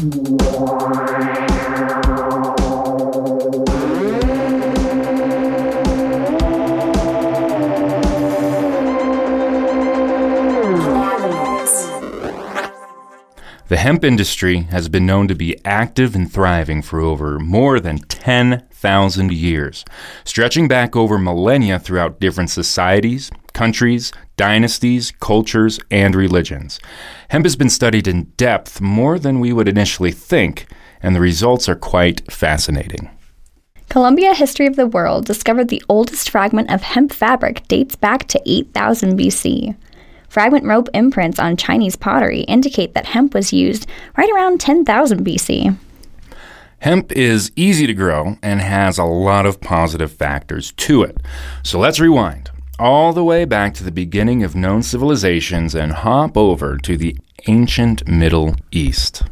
The hemp industry has been known to be active and thriving for over more than 10,000 years, stretching back over millennia throughout different societies, countries, dynasties, cultures, and religions. Hemp has been studied in depth more than we would initially think, and the results are quite fascinating. Columbia History of the World discovered the oldest fragment of hemp fabric dates back to 8000 BC. Fragment rope imprints on Chinese pottery indicate that hemp was used right around 10,000 BC. Hemp is easy to grow and has a lot of positive factors to it. So let's rewind all the way back to the beginning of known civilizations and hop over to the ancient Middle East.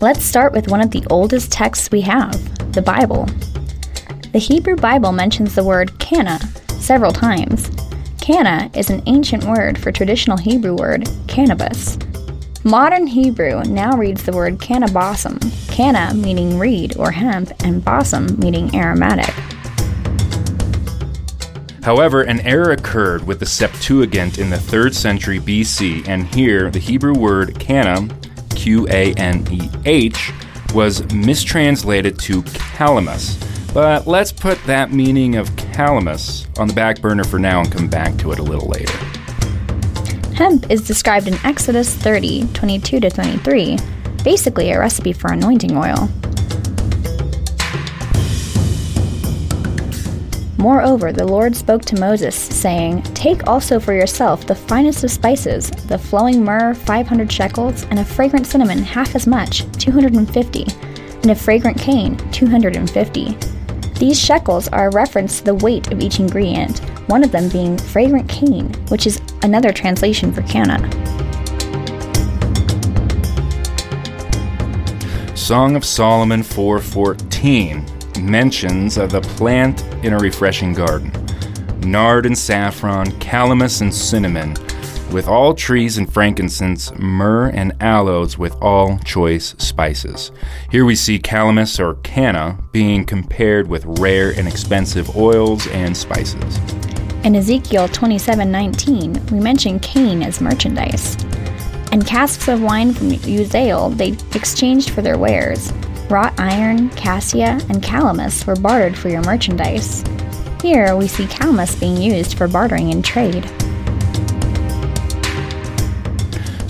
Let's start with one of the oldest texts we have the Bible. The Hebrew Bible mentions the word canna several times. Canna is an ancient word for traditional Hebrew word cannabis. Modern Hebrew now reads the word cannabosum, canna meaning reed or hemp, and bosom meaning aromatic. However, an error occurred with the Septuagint in the 3rd century BC, and here the Hebrew word canna Q A N E H, was mistranslated to calamus. But let's put that meaning of calamus on the back burner for now and come back to it a little later. Hemp is described in Exodus 30 22 to 23, basically a recipe for anointing oil. Moreover, the Lord spoke to Moses, saying, Take also for yourself the finest of spices, the flowing myrrh, 500 shekels, and a fragrant cinnamon, half as much, 250, and a fragrant cane, 250. These shekels are a reference to the weight of each ingredient, one of them being fragrant cane, which is another translation for canna. Song of Solomon 414 mentions of the plant in a refreshing garden nard and saffron, calamus and cinnamon, with all trees and frankincense, myrrh and aloes, with all choice spices. Here we see calamus or canna being compared with rare and expensive oils and spices. In Ezekiel 27:19, we mention cane as merchandise. And casks of wine from Uzziel they exchanged for their wares. Wrought iron, cassia, and calamus were bartered for your merchandise. Here we see calamus being used for bartering in trade.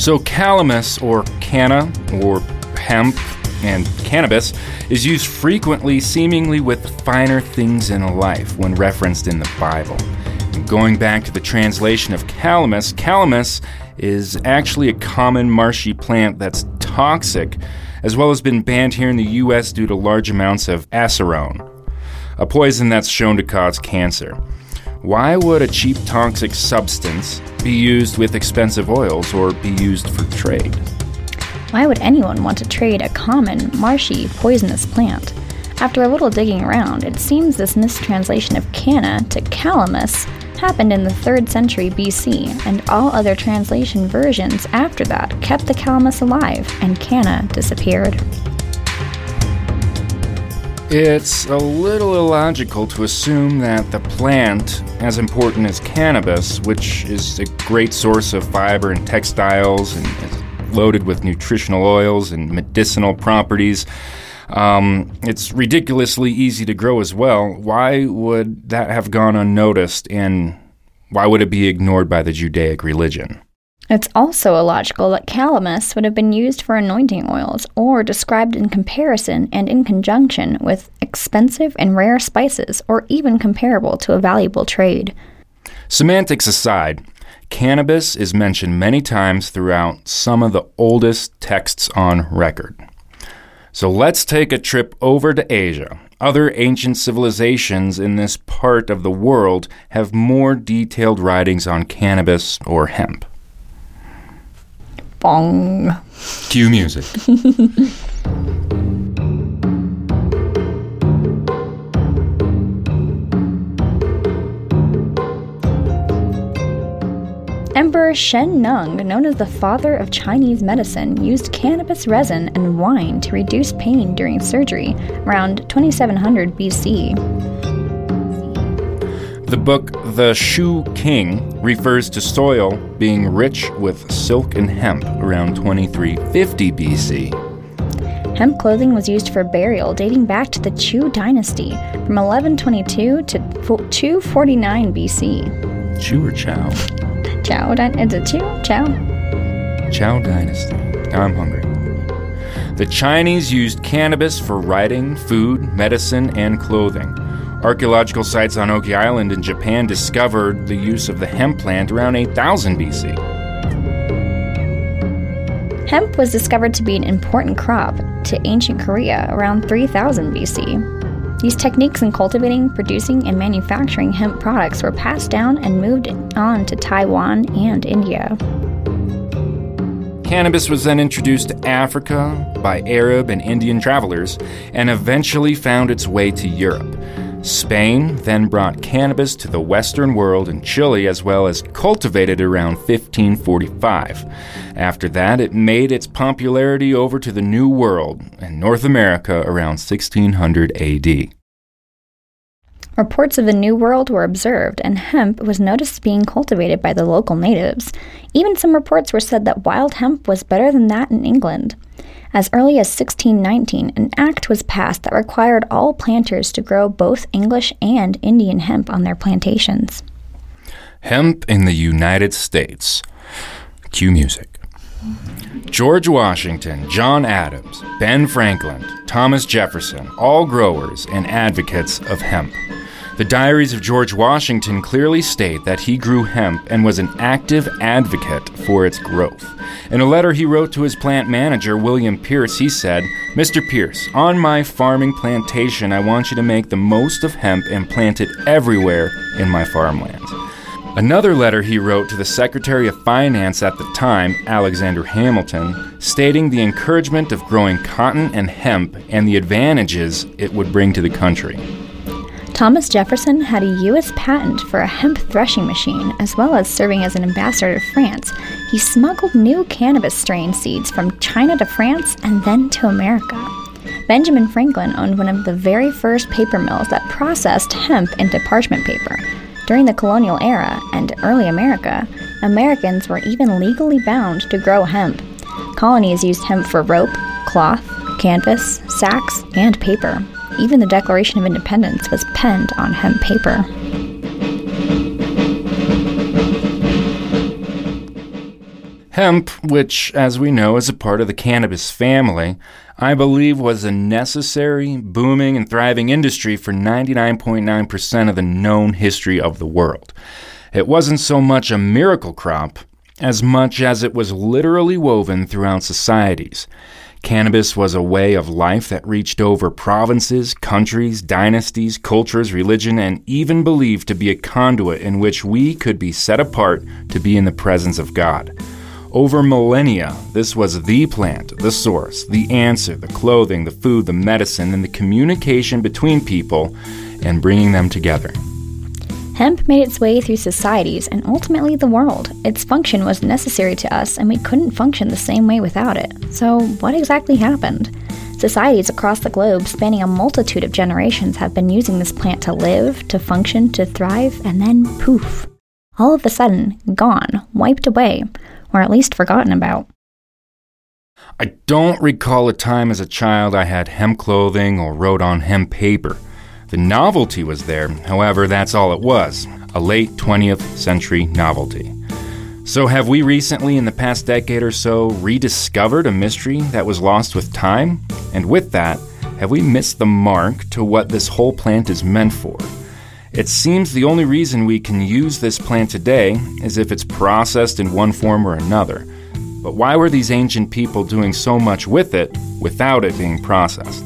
So, calamus or canna or hemp and cannabis is used frequently, seemingly with finer things in life when referenced in the Bible. And going back to the translation of calamus, calamus is actually a common marshy plant that's toxic as well as been banned here in the U.S. due to large amounts of asarone, a poison that's shown to cause cancer. Why would a cheap toxic substance be used with expensive oils or be used for trade? Why would anyone want to trade a common, marshy, poisonous plant? After a little digging around, it seems this mistranslation of canna to calamus happened in the 3rd century BC, and all other translation versions after that kept the calamus alive, and canna disappeared. It's a little illogical to assume that the plant, as important as cannabis, which is a great source of fiber and textiles and is loaded with nutritional oils and medicinal properties, um, it's ridiculously easy to grow as well. Why would that have gone unnoticed and why would it be ignored by the Judaic religion? It's also illogical that calamus would have been used for anointing oils or described in comparison and in conjunction with expensive and rare spices or even comparable to a valuable trade. Semantics aside, cannabis is mentioned many times throughout some of the oldest texts on record. So let's take a trip over to Asia. Other ancient civilizations in this part of the world have more detailed writings on cannabis or hemp. Bong. Cue music. Emperor Shen Nung, known as the father of Chinese medicine, used cannabis resin and wine to reduce pain during surgery around 2700 BC. The book The Shu King refers to soil being rich with silk and hemp around 2350 BC. Hemp clothing was used for burial dating back to the Chu dynasty from 1122 to 249 BC. Chu or Chow? Chow. Is it Chu? Chow? Chow Dynasty. I'm hungry. The Chinese used cannabis for writing, food, medicine, and clothing. Archaeological sites on Oki Island in Japan discovered the use of the hemp plant around 8000 BC. Hemp was discovered to be an important crop to ancient Korea around 3000 BC. These techniques in cultivating, producing, and manufacturing hemp products were passed down and moved on to Taiwan and India. Cannabis was then introduced to Africa by Arab and Indian travelers and eventually found its way to Europe. Spain then brought cannabis to the Western world and Chile as well as cultivated around 1545. After that, it made its popularity over to the New World and North America around 1600 AD. Reports of the New World were observed, and hemp was noticed being cultivated by the local natives. Even some reports were said that wild hemp was better than that in England. As early as 1619, an act was passed that required all planters to grow both English and Indian hemp on their plantations. Hemp in the United States. Cue music. George Washington, John Adams, Ben Franklin, Thomas Jefferson, all growers and advocates of hemp. The diaries of George Washington clearly state that he grew hemp and was an active advocate for its growth. In a letter he wrote to his plant manager, William Pierce, he said, Mr. Pierce, on my farming plantation, I want you to make the most of hemp and plant it everywhere in my farmlands. Another letter he wrote to the Secretary of Finance at the time, Alexander Hamilton, stating the encouragement of growing cotton and hemp and the advantages it would bring to the country. Thomas Jefferson had a U.S. patent for a hemp threshing machine, as well as serving as an ambassador to France. He smuggled new cannabis strain seeds from China to France and then to America. Benjamin Franklin owned one of the very first paper mills that processed hemp into parchment paper. During the colonial era and early America, Americans were even legally bound to grow hemp. Colonies used hemp for rope, cloth, canvas, sacks, and paper. Even the Declaration of Independence was penned on hemp paper. Hemp, which, as we know, is a part of the cannabis family, I believe was a necessary, booming, and thriving industry for 99.9% of the known history of the world. It wasn't so much a miracle crop as much as it was literally woven throughout societies. Cannabis was a way of life that reached over provinces, countries, dynasties, cultures, religion, and even believed to be a conduit in which we could be set apart to be in the presence of God. Over millennia, this was the plant, the source, the answer, the clothing, the food, the medicine, and the communication between people and bringing them together. Hemp made its way through societies and ultimately the world. Its function was necessary to us, and we couldn't function the same way without it. So, what exactly happened? Societies across the globe, spanning a multitude of generations, have been using this plant to live, to function, to thrive, and then poof. All of a sudden, gone, wiped away, or at least forgotten about. I don't recall a time as a child I had hemp clothing or wrote on hemp paper. The novelty was there, however, that's all it was a late 20th century novelty. So, have we recently, in the past decade or so, rediscovered a mystery that was lost with time? And with that, have we missed the mark to what this whole plant is meant for? It seems the only reason we can use this plant today is if it's processed in one form or another. But why were these ancient people doing so much with it without it being processed?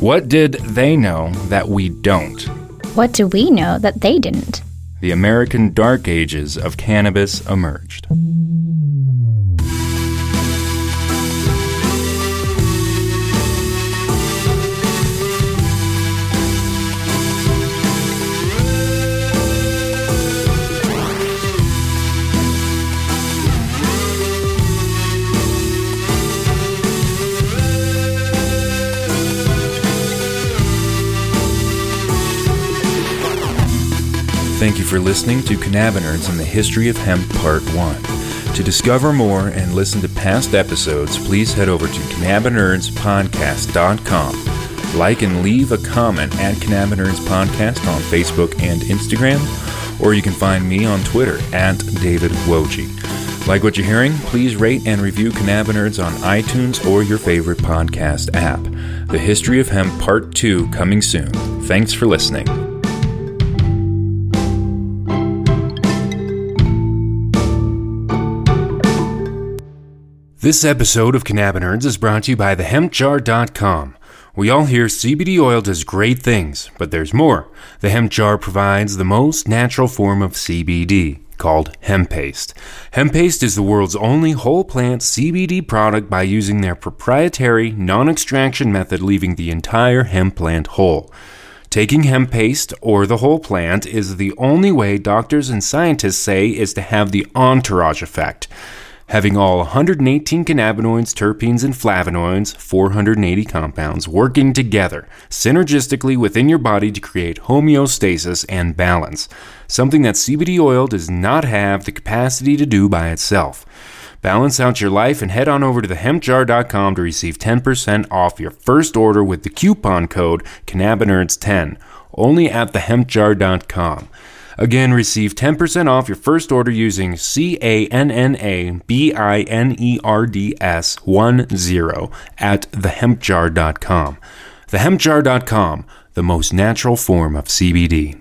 What did they know that we don't? What do we know that they didn't? The American Dark Ages of cannabis emerged. Thank you for listening to Cannabinerds and the History of Hemp Part 1. To discover more and listen to past episodes, please head over to cannabinerdspodcast.com. Like and leave a comment at Cannabinerds Podcast on Facebook and Instagram, or you can find me on Twitter at David Woj. Like what you're hearing? Please rate and review Cannabinerds on iTunes or your favorite podcast app. The History of Hemp Part 2 coming soon. Thanks for listening. This episode of Cannabinerds is brought to you by thehempjar.com. We all hear CBD oil does great things, but there's more. The hemp jar provides the most natural form of CBD, called hemp paste. Hemp paste is the world's only whole plant CBD product by using their proprietary non extraction method, leaving the entire hemp plant whole. Taking hemp paste or the whole plant is the only way doctors and scientists say is to have the entourage effect having all 118 cannabinoids, terpenes, and flavonoids, 480 compounds, working together synergistically within your body to create homeostasis and balance, something that CBD oil does not have the capacity to do by itself. Balance out your life and head on over to thehempjar.com to receive 10% off your first order with the coupon code cannabinerds10 only at thehempjar.com. Again, receive 10% off your first order using C A N N A B I N E R D S 10 at thehempjar.com. Thehempjar.com, the most natural form of CBD.